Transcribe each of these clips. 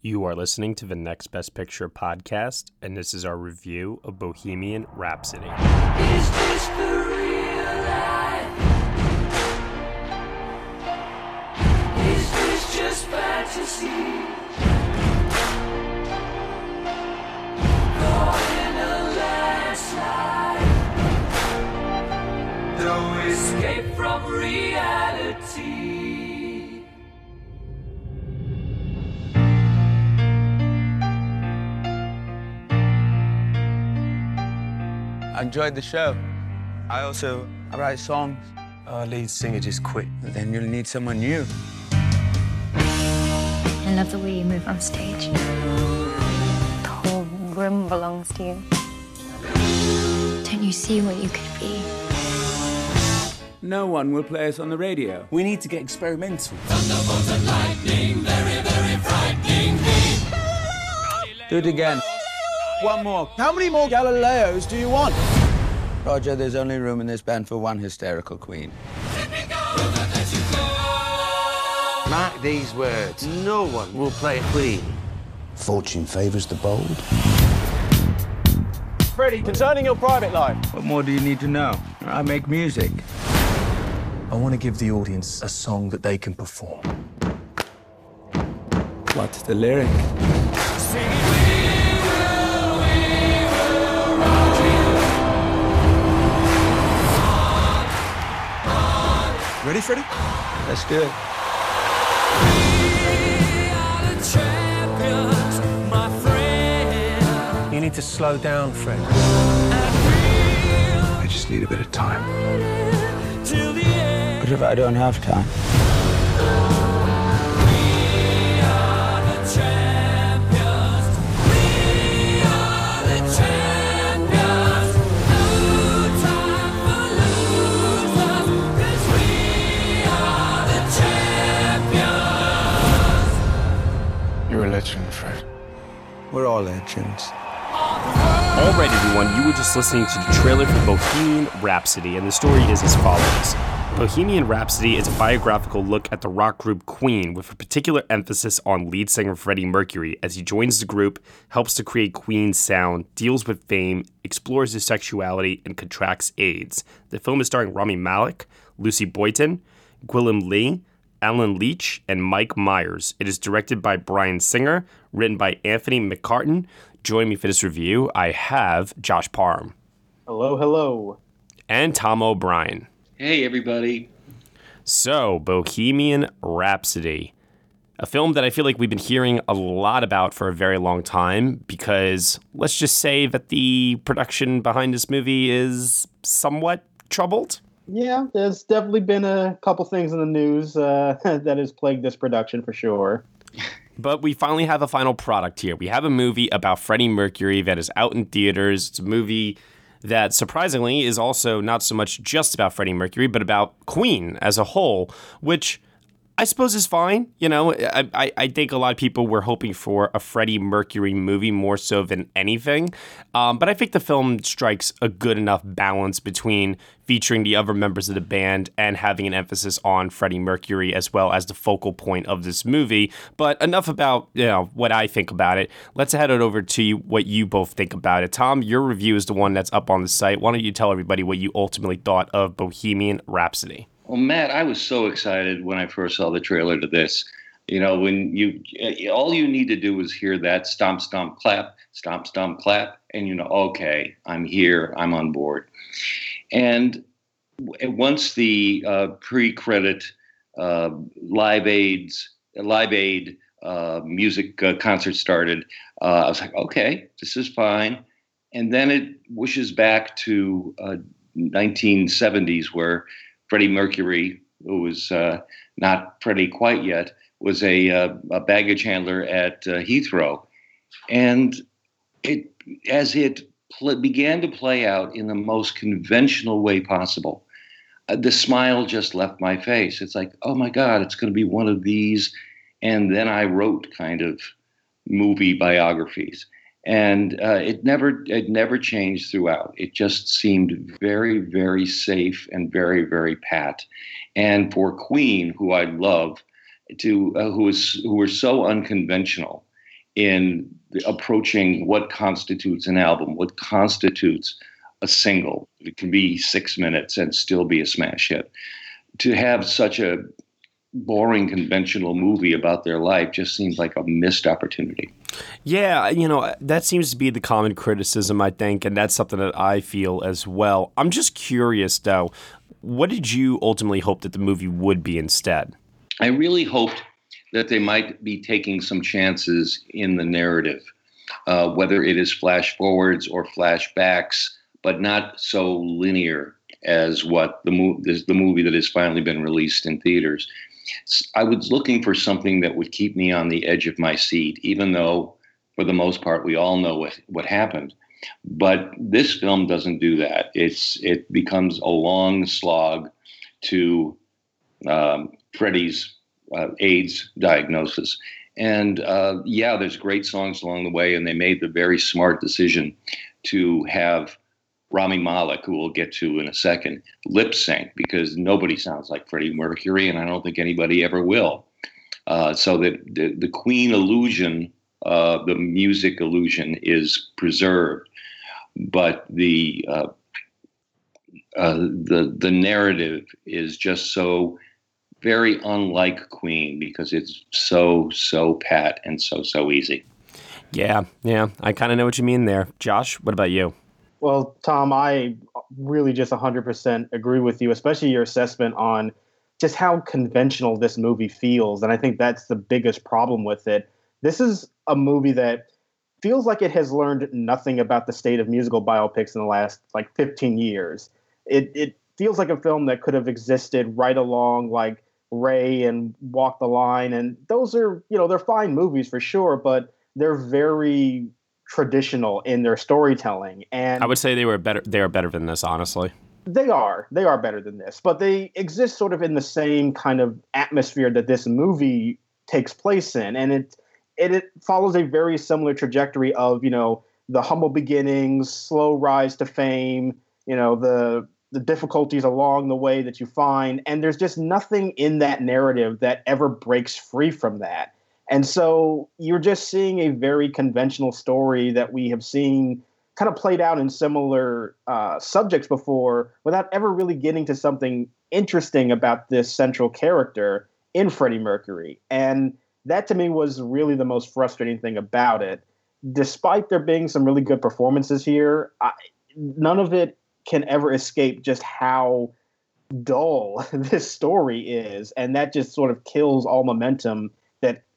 You are listening to the Next Best Picture podcast, and this is our review of Bohemian Rhapsody. Is this the real life? Is this just fantasy? Caught in a landslide. No escape from reality. Enjoyed the show. I also I write songs. Our lead singer just quit. Then you'll need someone new. I love the way you move on stage. The whole room belongs to you. Don't you see what you could be? No one will play us on the radio. We need to get experimental. Thunderbolt and lightning, very, very frightening. Do it again. One more. How many more Galileos do you want? Roger, there's only room in this band for one hysterical queen. Mark these words. No one will play Queen. Fortune favours the bold. Freddie, concerning your private life. What more do you need to know? I make music. I want to give the audience a song that they can perform. What's the lyric? Ready, Freddie? Let's do it. You need to slow down, Fred. I just need a bit of time. What if I don't have time? We're all legends. All right, everyone, you were just listening to the trailer for Bohemian Rhapsody, and the story is as follows. Bohemian Rhapsody is a biographical look at the rock group Queen, with a particular emphasis on lead singer Freddie Mercury as he joins the group, helps to create Queen's sound, deals with fame, explores his sexuality, and contracts AIDS. The film is starring Rami Malek, Lucy Boynton, Gwilym Lee, Allen Leech, and Mike Myers. It is directed by Bryan Singer, written by Anthony McCarten. Join me for this review, I have Josh Parham Hello, hello. and Tom O'Brien. Hey, everybody. So, Bohemian Rhapsody, a film that I feel like we've been hearing a lot about for a very long time because let's just say that the production behind this movie is somewhat troubled. Yeah, there's definitely been a couple things in the news uh, that has plagued this production for sure. But we finally have a final product here. We have a movie about Freddie Mercury that is out in theaters. It's a movie that surprisingly is also not so much just about Freddie Mercury, but about Queen as a whole, which I suppose is fine. You know, I, I, I think a lot of people were hoping for a Freddie Mercury movie more so than anything. Um, but I think the film strikes a good enough balance between featuring the other members of the band and having an emphasis on Freddie Mercury as well as the focal point of this movie. But enough about you know what I think about it. Let's head it over to what you both think about it. Tom, your review is the one that's up on the site. Why don't you tell everybody what you ultimately thought of Bohemian Rhapsody? Well, Matt, I was so excited when I first saw the trailer to this. You know, when you all you need to do is hear that stomp, stomp, clap, stomp, stomp, clap, and you know, okay, I'm here, I'm on board. And once the uh, pre-credit uh, Live Aid's Live Aid uh, music uh, concert started, uh, I was like, okay, this is fine. And then it wishes back to uh, 1970s where Freddie Mercury, who was uh, not Freddie quite yet, was a, uh, a baggage handler at uh, Heathrow, and it as it pl- began to play out in the most conventional way possible, uh, the smile just left my face. It's like, oh my God, it's going to be one of these, and then I wrote kind of movie biographies and uh, it never it never changed throughout. It just seemed very very safe and very very pat. And for Queen, who I love, to uh, who is who were so unconventional, in approaching what constitutes an album, what constitutes a single. It can be six minutes and still be a smash hit. To have such a boring conventional movie about their life just seems like a missed opportunity. Yeah, you know, that seems to be the common criticism, I think, and that's something that I feel as well. I'm just curious, though, what did you ultimately hope that the movie would be instead? I really hoped that they might be taking some chances in the narrative, uh, whether it is flash forwards or flashbacks, but not so linear as what the, mo- the movie that has finally been released in theaters. I was looking for something that would keep me on the edge of my seat, even though, for the most part, we all know what, what happened. But this film doesn't do that. It's it becomes a long slog to um, Freddie's uh, AIDS diagnosis. And uh, yeah, there's great songs along the way, and they made the very smart decision to have Rami Malek, who we'll get to in a second, lip sync because nobody sounds like Freddie Mercury, and I don't think anybody ever will. Uh, so that the, the Queen illusion, uh, the music illusion, is preserved, but the uh, uh the the narrative is just so very unlike Queen because it's so so pat and so so easy. Yeah, yeah, I kind of know what you mean there, Josh. What about you? Well, Tom, I really just 100% agree with you, especially your assessment on just how conventional this movie feels. And I think that's the biggest problem with it. This is a movie that feels like it has learned nothing about the state of musical biopics in the last like 15 years. It, it feels like a film that could have existed right along like Ray and Walk the Line. And those are, you know, they're fine movies for sure, but they're very traditional in their storytelling. And I would say they were better. They are better than this, honestly. They are. They are better than this, but they exist sort of in the same kind of atmosphere that this movie takes place in, and it it, it follows a very similar trajectory of you know the humble beginnings, slow rise to fame, you know the the difficulties along the way that you find, and there's just nothing in that narrative that ever breaks free from that. And so you're just seeing a very conventional story that we have seen kind of played out in similar uh, subjects before without ever really getting to something interesting about this central character in Freddie Mercury. And that to me was really the most frustrating thing about it. Despite there being some really good performances here, I, none of it can ever escape just how dull this story is. And that just sort of kills all momentum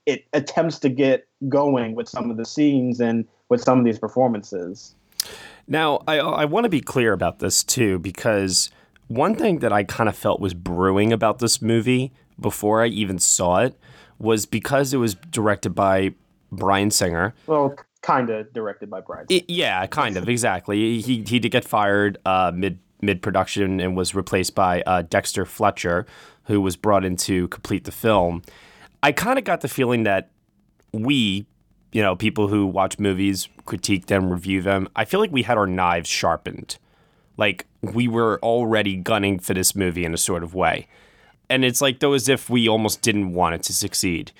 it attempts to get going with some of the scenes and with some of these performances. Now, I, I want to be clear about this too, because one thing that I kind of felt was brewing about this movie before I even saw it was because it was directed by Bryan Singer. Well, kind of directed by Bryan. It, yeah, kind of exactly. He he did get fired uh, mid mid production and was replaced by uh, Dexter Fletcher, who was brought in to complete the film. I kind of got the feeling that we, you know, people who watch movies, critique them, review them, I feel like we had our knives sharpened. Like we were already gunning for this movie in a sort of way. And it's like though as if we almost didn't want it to succeed.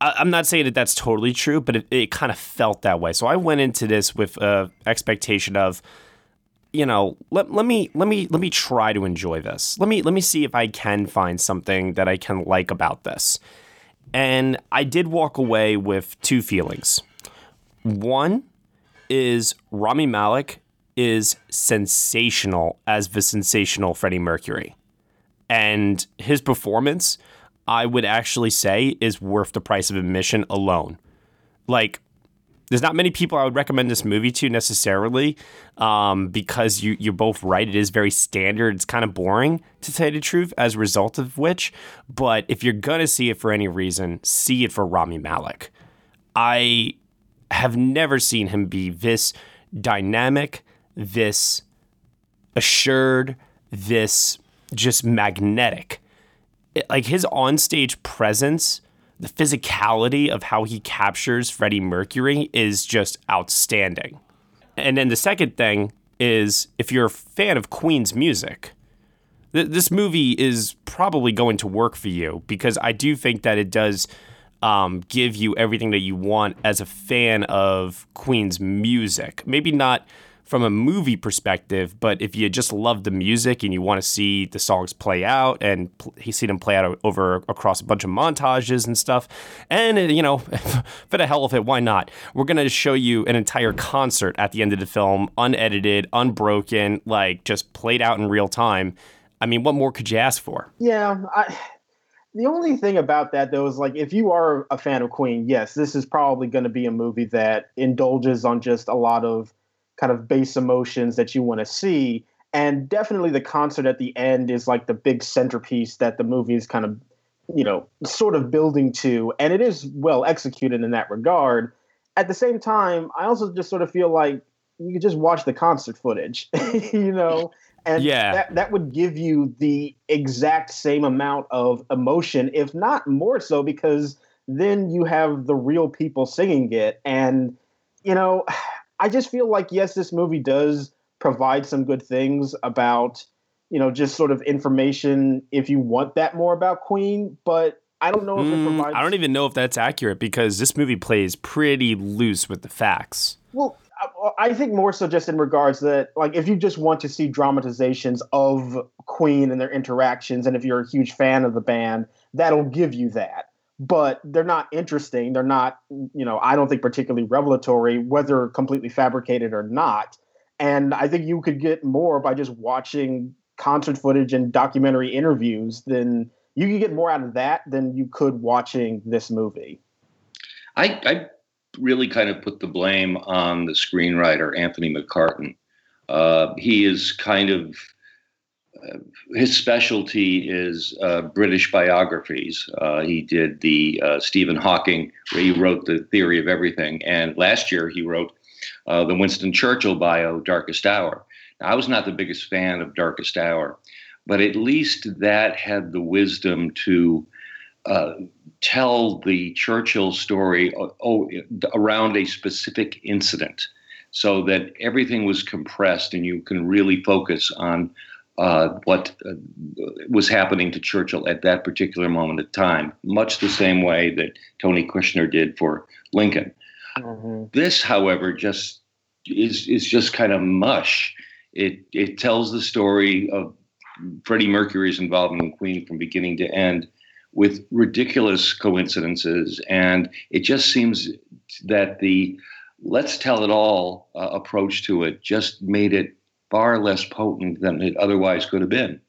I, am not saying that that's totally true, but it, it kind of felt that way. So I went into this with a expectation of, you know, let, let me let me let me try to enjoy this. Let me let me see if I can find something that I can like about this. And I did walk away with two feelings. One is Rami Malek is sensational as the sensational Freddie Mercury. And his performance, I would actually say, is worth the price of admission alone. Like, there's not many people I would recommend this movie to necessarily, um, because you you're both right. It is very standard. It's kind of boring to tell you the truth. As a result of which, but if you're gonna see it for any reason, see it for Rami Malek. I have never seen him be this dynamic, this assured, this just magnetic. It, like his onstage presence the physicality of how he captures Freddie Mercury is just outstanding. And then the second thing is if you're a fan of Queen's music, th- this movie is probably going to work for you because I do think that it does um, give you everything that you want as a fan of Queen's music. Maybe not from a movie perspective, but if you just love the music and you want to see the songs play out and pl- see them play out over across a bunch of montages and stuff, and uh, you know, for the hell of it, why not? We're gonna show you an entire concert at the end of the film, unedited, unbroken, like just played out in real time. I mean, what more could you ask for? Yeah, I, the only thing about that though is like if you are a fan of Queen, yes, this is probably going to be a movie that indulges on just a lot of kind of base emotions that you want to see. And definitely the concert at the end is like the big centerpiece that the movie is kind of, you know, sort of building to. And it is well executed in that regard. At the same time, I also just sort of feel like you could just watch the concert footage, you know? And yeah. that, that would give you the exact same amount of emotion, if not more so, because then you have the real people singing it. And, you know, I just feel like yes, this movie does provide some good things about you know just sort of information if you want that more about Queen, but I don't know if Mm, it provides. I don't even know if that's accurate because this movie plays pretty loose with the facts. Well, I- I think more so just in regards that, like, if you just want to see dramatizations of Queen and their interactions, and if you're a huge fan of the band, that'll give you that. But they're not interesting. They're not, you know, I don't think particularly revelatory, whether completely fabricated or not. And I think you could get more by just watching concert footage and documentary interviews than you could get more out of that than you could watching this movie. I, I really kind of put the blame on the screenwriter Anthony McCarten. Uh, he is kind of his specialty is uh, British biographies. Uh, he did the uh, Stephen Hawking, where he wrote the Theory of Everything, and last year he wrote uh, the Winston Churchill bio, Darkest Hour. Now, I was not the biggest fan of Darkest Hour, but at least that had the wisdom to uh, tell the Churchill story uh, oh, around a specific incident so that everything was compressed and you can really focus on uh, what uh, was happening to Churchill at that particular moment of time, much the same way that Tony Kushner did for Lincoln. Mm-hmm. This, however, just is is just kind of mush. It it tells the story of Freddie Mercury's involvement in Queen from beginning to end with ridiculous coincidences, and it just seems that the let's tell it all uh, approach to it just made it far less potent than it otherwise could have been.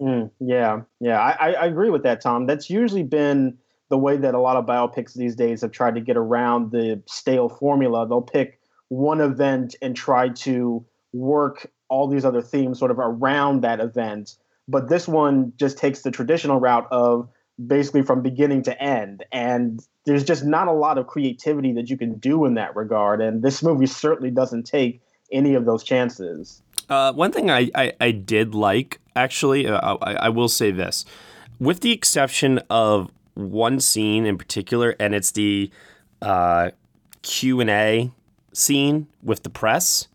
Mm, yeah, yeah, I, I agree with that, Tom. That's usually been the way that a lot of biopics these days have tried to get around the stale formula. They'll pick one event and try to work all these other themes sort of around that event. But this one just takes the traditional route of basically from beginning to end. And there's just not a lot of creativity that you can do in that regard. And this movie certainly doesn't take any of those chances. Uh, one thing I, I, I did like, actually, uh, I, I will say this. With the exception of one scene in particular, and it's the uh, Q&A scene with the press,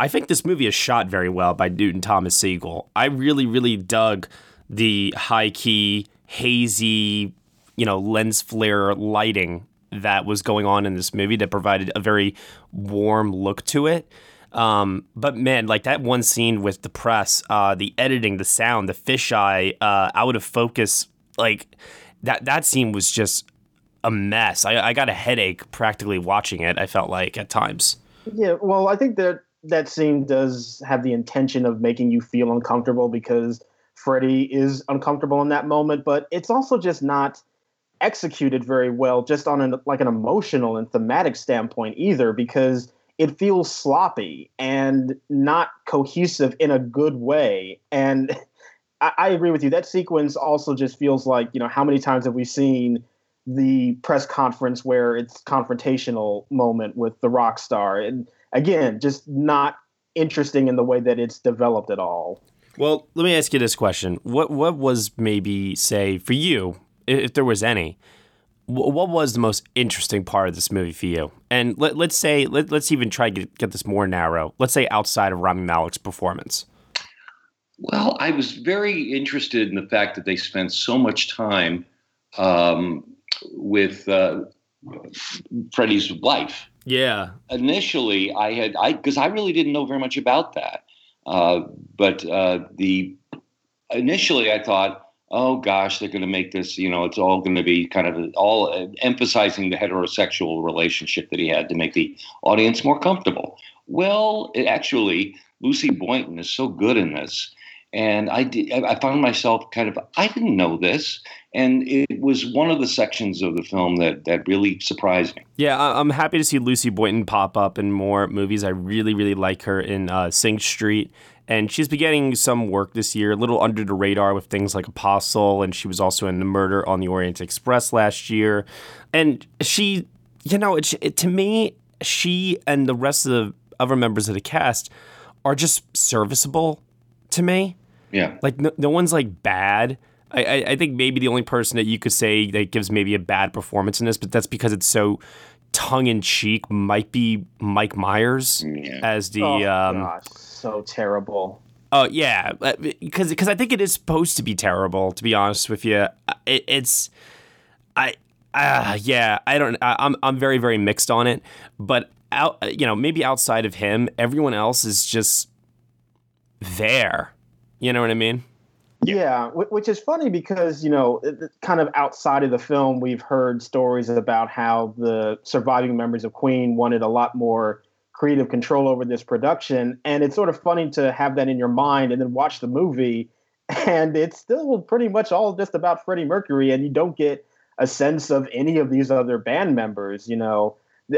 I think this movie is shot very well by Newton Thomas Sigel. I really, really dug the high key, hazy, you know, lens flare lighting that was going on in this movie that provided a very warm look to it. Um, but man, like that one scene with the press, uh, the editing, the sound, the fisheye, uh, out of focus, like that that scene was just a mess. I, I got a headache practically watching it. I felt like at times. Yeah, well, I think that that scene does have the intention of making you feel uncomfortable because Freddie is uncomfortable in that moment, but it's also just not executed very well, just on an like an emotional and thematic standpoint either, because it feels sloppy and not cohesive in a good way. And I, I agree with you. That sequence also just feels like you know how many times have we seen the press conference where it's confrontational moment with the rock star and again just not interesting in the way that it's developed at all Well, let me ask you this question: what what was maybe say for you, if there was any, what was the most interesting part of this movie for you? And let, let's say let, let's even try to get, get this more narrow. Let's say outside of Rami Malek's performance. Well, I was very interested in the fact that they spent so much time um, with uh, Freddie's life. Yeah. Initially, I had I because I really didn't know very much about that, uh, but uh, the initially I thought, oh gosh, they're going to make this. You know, it's all going to be kind of all uh, emphasizing the heterosexual relationship that he had to make the audience more comfortable. Well, it actually, Lucy Boynton is so good in this and I did, I found myself kind of I didn't know this, and it was one of the sections of the film that that really surprised me. Yeah, I'm happy to see Lucy Boynton pop up in more movies. I really really like her in uh, Sing Street. And she's been getting some work this year, a little under the radar with things like Apostle, and she was also in The Murder on the Orient Express last year. And she, you know, it, it, to me, she and the rest of the other members of the cast are just serviceable to me. Yeah. Like no, no one's like bad. I, I, I think maybe the only person that you could say that gives maybe a bad performance in this, but that's because it's so tongue in cheek. Might be Mike Myers Yeah. as the oh um, gosh, so terrible. Oh yeah, because because I think it is supposed to be terrible. To be honest with you, it, it's I uh, yeah I don't I, I'm I'm very very mixed on it. But out you know maybe outside of him, everyone else is just there. You know what I mean? Yeah, wh- which is funny because you know, kind of outside of the film, we've heard stories about how the surviving members of Queen wanted a lot more creative control over this production, and it's sort of funny to have that in your mind and then watch the movie, and it's still pretty much all just about Freddie Mercury, and you don't get a sense of any of these other band members. You know,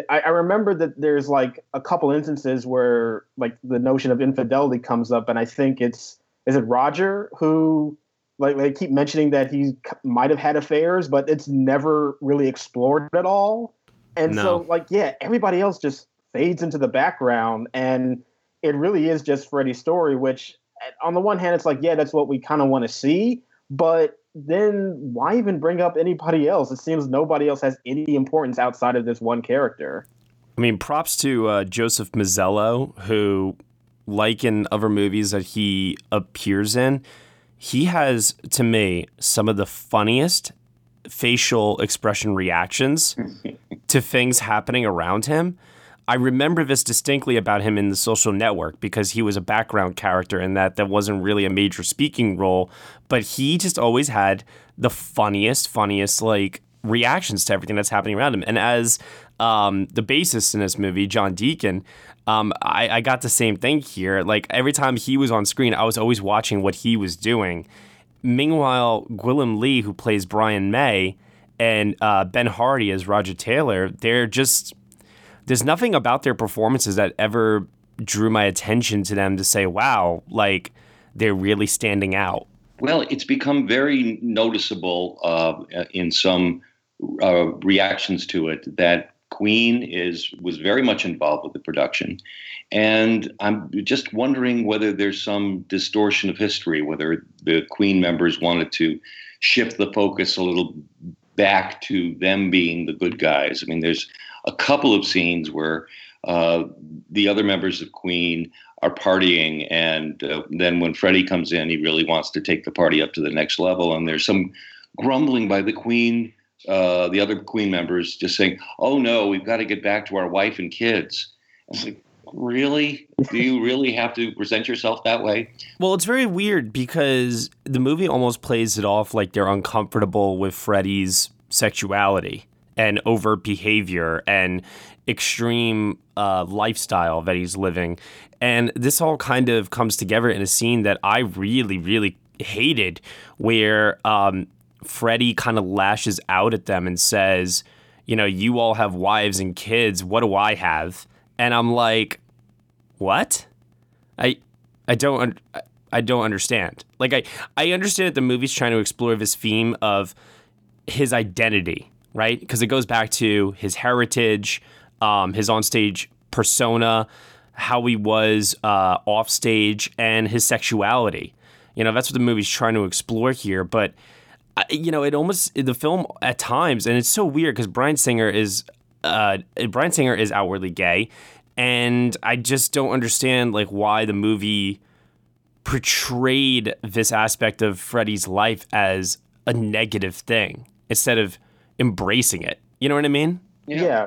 I, I remember that there's like a couple instances where like the notion of infidelity comes up, and I think it's is it Roger who like they keep mentioning that he might have had affairs, but it's never really explored at all. And No. so like yeah, everybody else just fades into the background, and it really is just Freddie's story. Which on the one hand, it's like yeah, that's what we kind of want to see, but then why even bring up anybody else? It seems nobody else has any importance outside of this one character. I mean, props to uh, Joseph Mazzello, who, like in other movies that he appears in, he has, to me, some of the funniest facial expression reactions to things happening around him. I remember this distinctly about him in the social network because he was a background character and that that wasn't really a major speaking role, but he just always had the funniest, funniest like reactions to everything that's happening around him. And as um, the bassist in this movie, John Deacon, um, I, I got the same thing here. Like every time he was on screen, I was always watching what he was doing. Meanwhile, Gwilym Lee, who plays Brian May, and uh, Ben Hardy as Roger Taylor, they're just there's nothing about their performances that ever drew my attention to them to say, wow, like they're really standing out. Well, it's become very noticeable uh, in some uh, reactions to it that Queen is was very much involved with the production, and I'm just wondering whether there's some distortion of history, whether the Queen members wanted to shift the focus a little back to them being the good guys. I mean, there's a couple of scenes where uh, the other members of Queen are partying, and uh, then when Freddie comes in, he really wants to take the party up to the next level, and there's some grumbling by the Queen, uh, the other Queen members, just saying, "Oh no, we've got to get back to our wife and kids." I was like, "Really? Do you really have to present yourself that way?" Well, it's very weird because the movie almost plays it off like they're uncomfortable with Freddie's sexuality and overt behavior and extreme uh, lifestyle that he's living. And this all kind of comes together in a scene that I really, really hated where um, Freddie kind of lashes out at them and says, You know, you all have wives and kids. What do I have? And I'm like, What? I I don't I- don't understand. Like I I understand that the movie's trying to explore this theme of his identity, right? Because it goes back to his heritage, um, his onstage persona, how he was uh, off stage, and his sexuality. You know, that's what the movie's trying to explore here. But you know, it almost the film at times, and it's so weird because Bryan Singer is uh, Bryan Singer is outwardly gay, and I just don't understand like why the movie portrayed this aspect of Freddie's life as a negative thing instead of embracing it. You know what I mean? Yeah, yeah,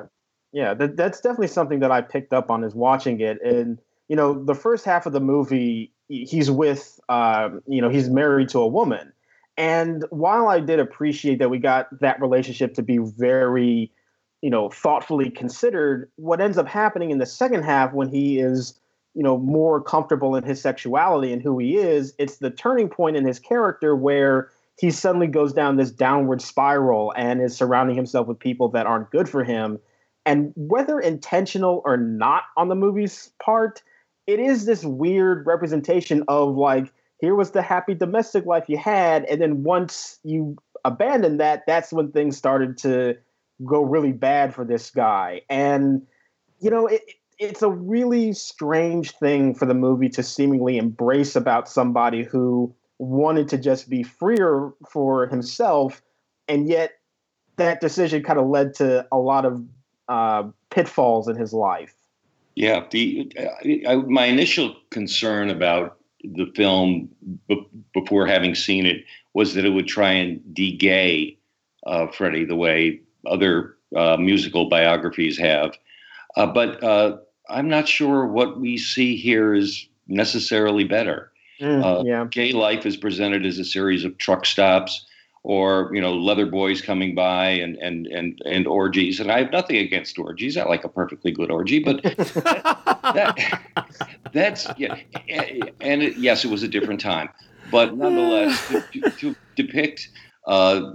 yeah that, that's definitely something that I picked up on is watching it. And you know, the first half of the movie, he's with, uh, you know, he's married to a woman. And while I did appreciate that we got that relationship to be very, you know, thoughtfully considered, what ends up happening in the second half when he is, you know, more comfortable in his sexuality and who he is, it's the turning point in his character where he suddenly goes down this downward spiral and is surrounding himself with people that aren't good for him. And whether intentional or not on the movie's part, it is this weird representation of like here was the happy domestic life you had and then once you abandoned that that's when things started to go really bad for this guy. And you know it, it's a really strange thing for the movie to seemingly embrace about somebody who wanted to just be freer for himself and yet that decision kind of led to a lot of uh, pitfalls in his life. Yeah, the I, my initial concern about the film b- before having seen it was that it would try and de-gay uh, Freddie the way other uh, musical biographies have, uh, but uh, I'm not sure what we see here is necessarily better. Mm, yeah. Gay life is presented as a series of truck stops or you know leather boys coming by and and and and orgies. And i have nothing against orgies. I like a perfectly good orgy but that, that's yeah and it, yes it was a different time. But nonetheless to, to depict uh,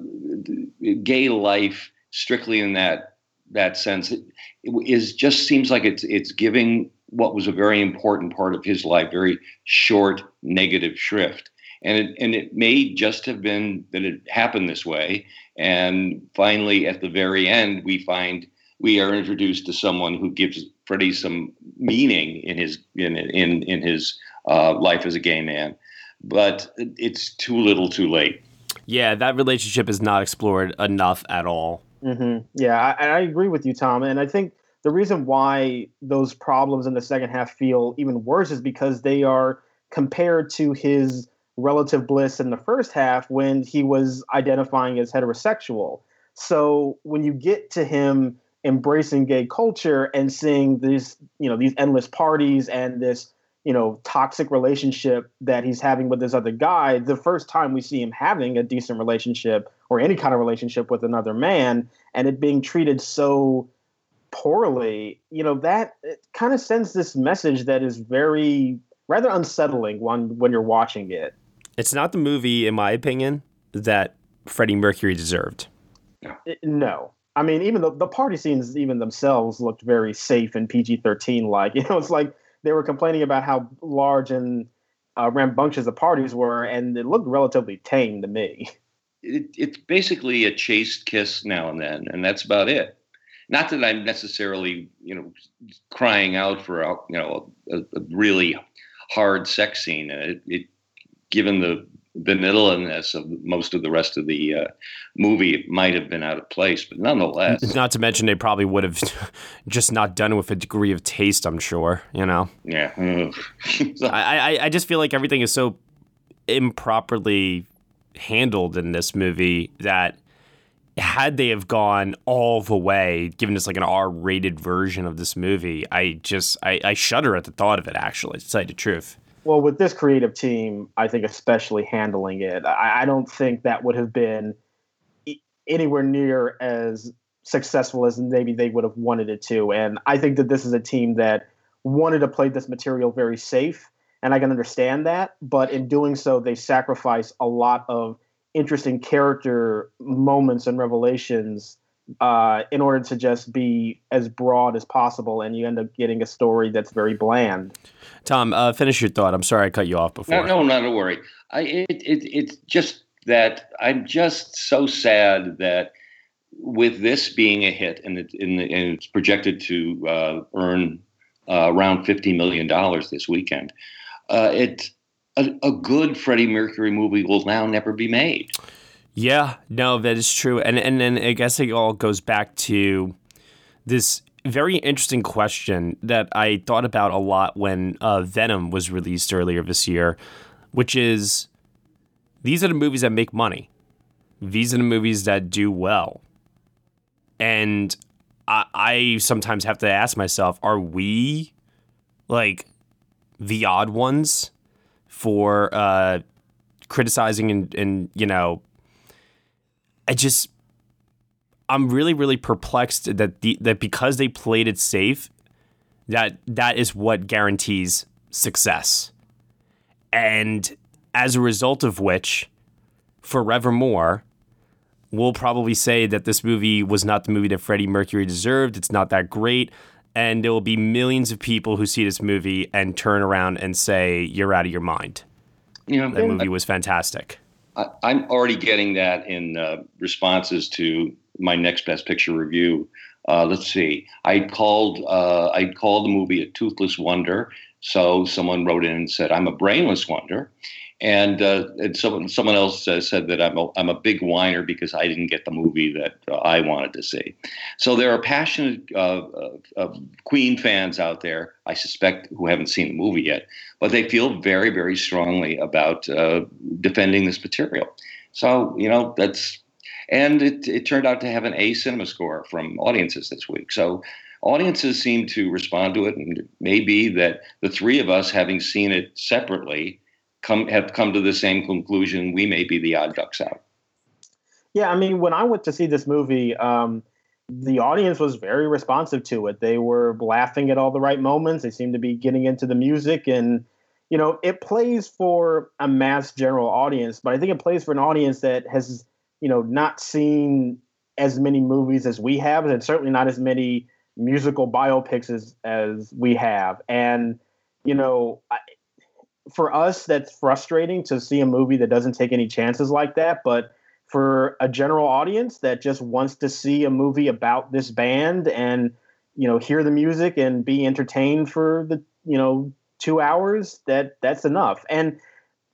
gay life strictly in that that sense it, it is just seems like it's it's giving what was a very important part of his life very short negative shrift and it, and it may just have been that it happened this way. And finally, at the very end, we find we are introduced to someone who gives Freddie some meaning in his in in in his uh, life as a gay man. But it's too little, too late. Yeah, that relationship is not explored enough at all. Mm-hmm. Yeah, I, I agree with you, Tom. And I think the reason why those problems in the second half feel even worse is because they are compared to his relative bliss in the first half when he was identifying as heterosexual. So when you get to him embracing gay culture and seeing these, you know, these endless parties and this, you know, toxic relationship that he's having with this other guy, the first time we see him having a decent relationship or any kind of relationship with another man and it being treated so poorly, you know, that kind of sends this message that is very rather unsettling when when you're watching it. It's not the movie, in my opinion, that Freddie Mercury deserved. No. I mean, even the, the party scenes, even themselves, looked very safe and PG 13 like. You know, it's like they were complaining about how large and uh, rambunctious the parties were, and it looked relatively tame to me. It, it's basically a chaste kiss now and then, and that's about it. Not that I'm necessarily, you know, crying out for a, you know, a, a really hard sex scene. It, it given the vanillainess of most of the rest of the uh, movie, it might have been out of place. But nonetheless, not to mention they probably would have just not done it with a degree of taste. I'm sure, you know. Yeah. I, I I just feel like everything is so improperly handled in this movie that had they have gone all the way, given us like an R-rated version of this movie, I just I, I shudder at the thought of it. Actually, to tell you the truth. Well, with this creative team, I think especially handling it, I, I don't think that would have been anywhere near as successful as maybe they would have wanted it to. And I think that this is a team that wanted to play this material very safe, and I can understand that. But in doing so, they sacrifice a lot of interesting character moments and revelations uh, in order to just be as broad as possible, and you end up getting a story that's very bland. Tom, uh, finish your thought. I'm sorry I cut you off before. No, no, not to worry. I, it, it, it's just that I'm just so sad that with this being a hit and, it, and, and it's projected to uh, earn uh, around $50 million this weekend, uh, it, a, a good Freddie Mercury movie will now never be made. Yeah, no, that is true. And and then I guess it all goes back to this very interesting question that I thought about a lot when uh, Venom was released earlier this year, which is these are the movies that make money. These are the movies that do well. And I, I sometimes have to ask myself, are we like the odd ones for uh, criticizing and, and, you know, I just, I'm really, really perplexed that the, that because they played it safe, that that is what guarantees success. And as a result of which, forevermore, we'll probably say that this movie was not the movie that Freddie Mercury deserved. It's not that great. And there will be millions of people who see this movie and turn around and say, You're out of your mind. You know, That movie was fantastic. I, I'm already getting that in uh, responses to my next best picture review. Uh, let's see. I called uh, I called the movie a toothless wonder. So someone wrote in and said I'm a brainless wonder, and uh, and someone someone else uh, said that I'm a, I'm a big whiner because I didn't get the movie that uh, I wanted to see. So there are passionate uh, uh, Queen fans out there, I suspect, who haven't seen the movie yet, but they feel very very strongly about uh, defending this material. So you know that's and it, it turned out to have an A cinema score from audiences this week. So audiences seem to respond to it, and it may be that the three of us, having seen it separately, come have come to the same conclusion. We may be the odd ducks out. Yeah, I mean, when I went to see this movie, um, the audience was very responsive to it. They were laughing at all the right moments. They seemed to be getting into the music, and you know, it plays for a mass general audience, but I think it plays for an audience that has, you know, not seen as many movies as we have, and certainly not as many musical biopics as as we have. And you know, for us, that's frustrating to see a movie that doesn't take any chances like that, but for a general audience that just wants to see a movie about this band and you know hear the music and be entertained for the you know two hours that that's enough. And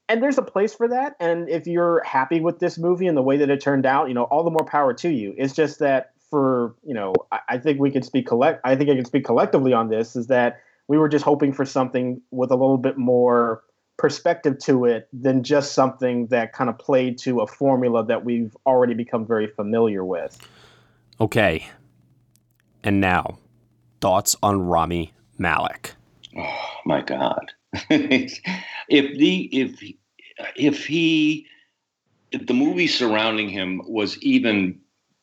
and there's a place for that. And if you're happy with this movie and the way that it turned out you know all the more power to you. It's just that for you know i, I think we could speak collect i think i can speak collectively on this is that we were just hoping for something with a little bit more perspective to it than just something that kind of played to a formula that we've already become very familiar with. Okay. And now, thoughts on Rami Malek. Oh my God! if the if if he if the movie surrounding him was even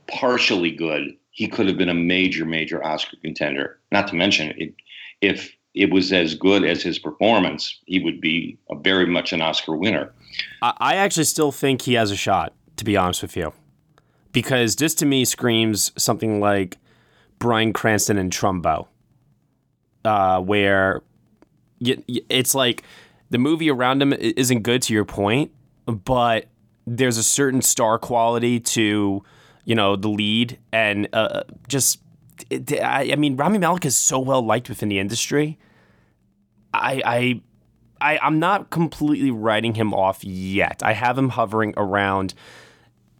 partially good, he could have been a major major Oscar contender. Not to mention, it, if it was as good as his performance, he would be very much an Oscar winner. I, actually still think he has a shot, to be honest with you. Because this to me screams something like Bryan Cranston and Trumbo, uh, where it's like the movie around him isn't good to your point, but there's a certain star quality to, you know, the lead and uh, just I mean, Rami Malek is so well liked within the industry. I, I, I, I'm not completely writing him off yet. I have him hovering around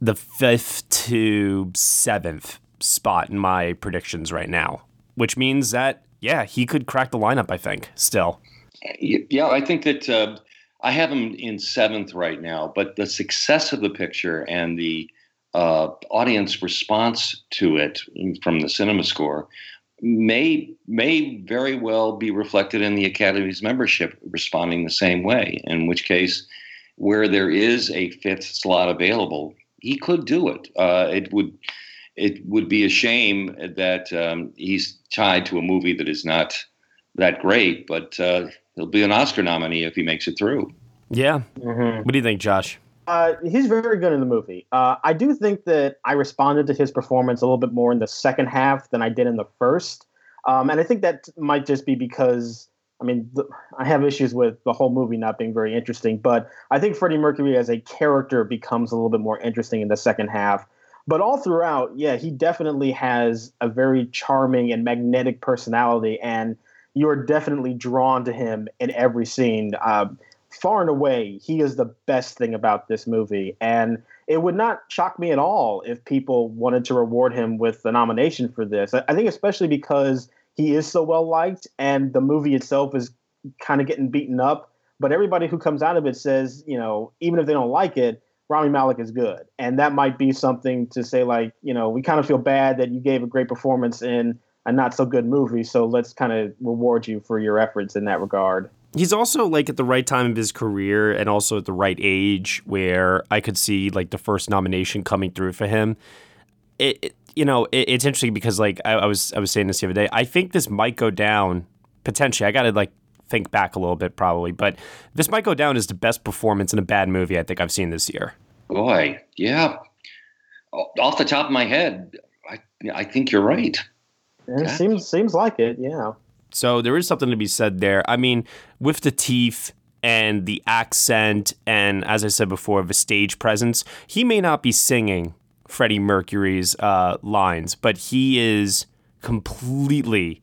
the fifth to seventh spot in my predictions right now, which means that yeah, he could crack the lineup. I think still. Yeah, I think that uh, I have him in seventh right now, but the success of the picture and the uh, audience response to it from the cinema score may may very well be reflected in the Academy's membership responding the same way. In which case, where there is a fifth slot available, he could do it. Uh, it would it would be a shame that um, he's tied to a movie that is not that great, but uh, he'll be an Oscar nominee if he makes it through. Yeah. What do you think, Josh? Uh, he's very good in the movie. Uh, I do think that I responded to his performance a little bit more in the second half than I did in the first. Um, and I think that might just be because, I mean, the, I have issues with the whole movie not being very interesting, but I think Freddie Mercury as a character becomes a little bit more interesting in the second half. But all throughout, yeah, he definitely has a very charming and magnetic personality, and you're definitely drawn to him in every scene. Um, far and away, he is the best thing about this movie. And it would not shock me at all if people wanted to reward him with the nomination for this. I think, especially because he is so well liked and the movie itself is kind of getting beaten up. But everybody who comes out of it says, you know, even if they don't like it, Rami Malek is good, and that might be something to say like, you know, we kind of feel bad that you gave a great performance in a not so good movie, so let's kind of reward you for your efforts in that regard. He's also like at the right time of his career and also at the right age where I could see like the first nomination coming through for him. It, it you know, it, it's interesting because like I, I was I was saying this the other day. I think this might go down potentially. I got to like think back a little bit probably, but this might go down as the best performance in a bad movie I think I've seen this year. Boy, yeah. Off the top of my head, I I think you're right. And it seems seems like it, yeah. So there is something to be said there. I mean, with the teeth and the accent, and as I said before, the stage presence, he may not be singing Freddie Mercury's uh, lines, but he is completely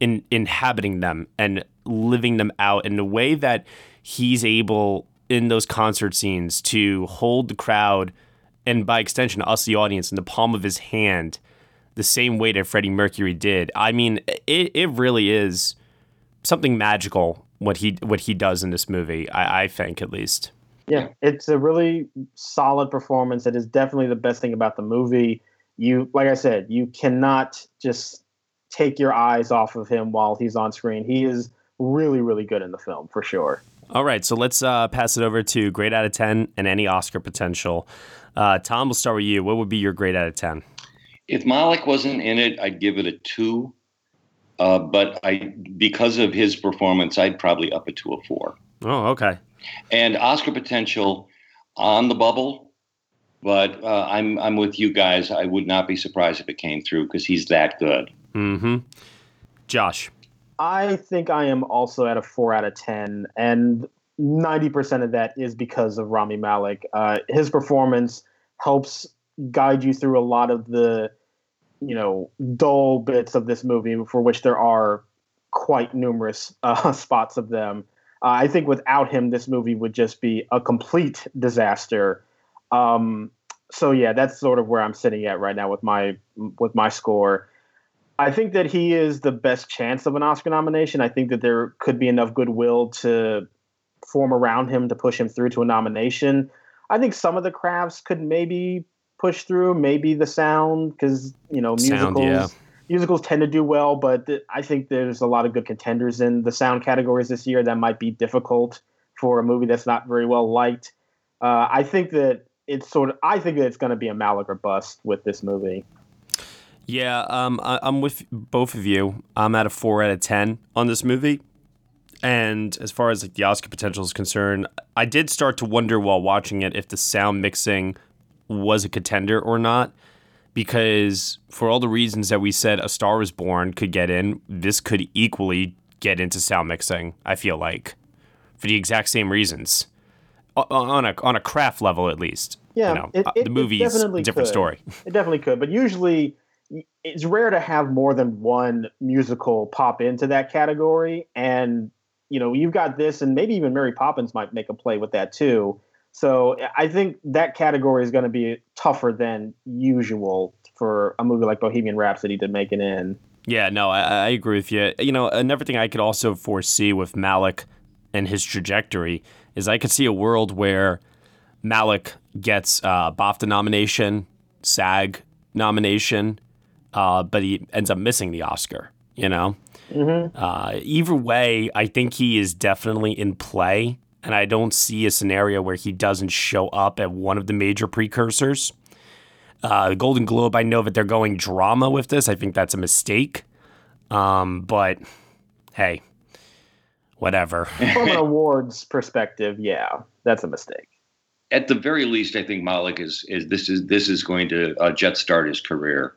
in, inhabiting them and living them out in the way that he's able in those concert scenes to hold the crowd and by extension us the audience in the palm of his hand the same way that Freddie Mercury did. I mean, it, it really is something magical what he what he does in this movie. I, I think at least. Yeah, it's a really solid performance. It is definitely the best thing about the movie. You, like I said, you cannot just take your eyes off of him while he's on screen. He is really, really good in the film for sure. All right, so let's uh, pass it over to grade out of 10 and any Oscar potential. Uh, Tom, we'll start with you. What would be your grade out of 10? If Malek wasn't in it, I'd give it a two. Uh, but I, because of his performance, I'd probably up it to a four. Oh, okay. And Oscar potential on the bubble, but uh, I'm I'm with you guys. I would not be surprised if it came through because he's that good. Mm-hmm. Josh. I think I am also at a four out of ten, and ninety percent of that is because of Rami Malek. Uh, his performance helps guide you through a lot of the, you know, dull bits of this movie, for which there are quite numerous uh, spots of them. Uh, I think without him, this movie would just be a complete disaster. Um, so yeah, that's sort of where I'm sitting at right now with my with my score. I think that he is the best chance of an Oscar nomination. I think that there could be enough goodwill to form around him to push him through to a nomination. I think some of the crafts could maybe push through, maybe the sound, because you know musicals Sound, yeah. musicals tend to do well, but th- I think there's a lot of good contenders in the sound categories this year that might be difficult for a movie that's not very well liked. Uh, I think that it's sort of I think that it's going to be a Malek or bust with this movie. Yeah, um, I, I'm with both of you. I'm at a four out of ten on this movie. And as far as like the Oscar potential is concerned, I did start to wonder while watching it if the sound mixing was a contender or not. Because for all the reasons that we said A Star Was Born could get in, this could equally get into sound mixing, I feel like. For the exact same reasons. O- On a on a craft level at least. Yeah, You know, it- uh, it- the it movie is a definitely different could. story. It definitely could, but usually it's rare to have more than one musical pop into that category. And you know, you've got this, and maybe even Mary Poppins might make a play with that too. So I think that category is going to be tougher than usual for a movie like Bohemian Rhapsody to make it in. Yeah, no, I, I agree with you. You know, another thing I could also foresee with Malek and his trajectory is I could see a world where Malek gets uh, BAFTA nomination, SAG nomination, uh, but he ends up missing the Oscar. You know, uh, either way, I think he is definitely in play, and I don't see a scenario where he doesn't show up at one of the major precursors. Uh, the Golden Globe, I know that they're going drama with this. I think that's a mistake. Um, but hey, whatever. From an awards perspective, yeah, that's a mistake. At the very least, I think Malek is is this is this is going to uh, jet start his career.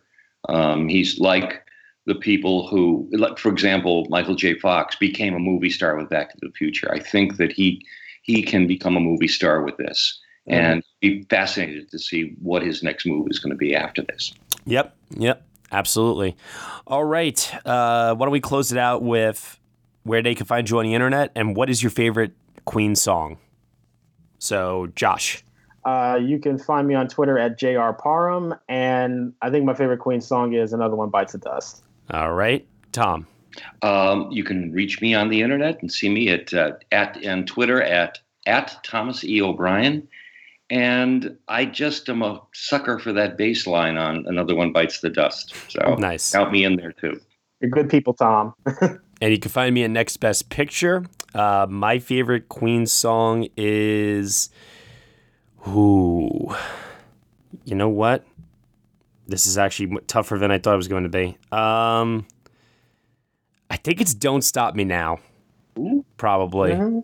Um, he's like the people who, like for example, Michael J. Fox became a movie star with Back to the Future. I think that he he can become a movie star with this, and be fascinated to see what his next move is going to be after this. Yep, yep, absolutely. All right, uh, why don't we close it out with where they can find you on the internet and what is your favorite Queen song? So, Josh. Uh, you can find me on Twitter at JR Parham, and I think my favorite Queen song is Another One Bites the Dust. All right, Tom. Um, you can reach me on the internet and see me at uh, at on Twitter at at Thomas E O'Brien, And I just am a sucker for that bass line on Another One Bites the Dust. So Nice. count me in there too. You're good people, Tom. And you can find me in Next Best Picture. Uh, my favorite Queen song is. Ooh. You know what? This is actually tougher than I thought it was going to be. Um, I think it's Don't Stop Me Now. Probably.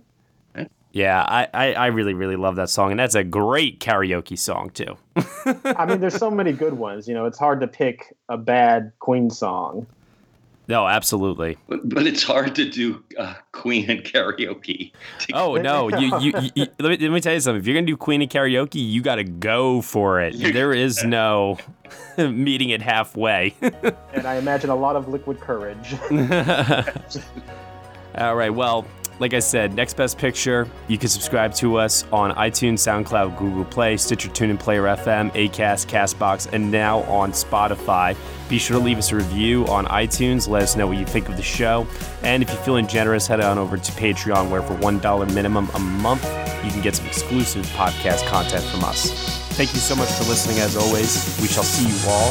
Yeah, I, I, I really, really love that song. And that's a great karaoke song, too. I mean, there's so many good ones. You know, it's hard to pick a bad Queen song. No, absolutely. But, but it's hard to do uh, Queen and karaoke. Oh no! You, you, you, you- let, me, let me tell you something. If you're gonna do Queen and karaoke, you got to go for it. There is no meeting it halfway. And I imagine a lot of liquid courage. All right. Well, like I said, next best picture. You can subscribe to us on iTunes, SoundCloud, Google Play, Stitcher, TuneIn, Player FM, Acast, Castbox, and now on Spotify. Be sure to leave us a review on iTunes. Let us know what you think of the show. And if you're feeling generous, head on over to Patreon, where for one dollar minimum a month, you can get some exclusive podcast content from us. Thank you so much for listening. As always, we shall see you all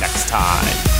next time.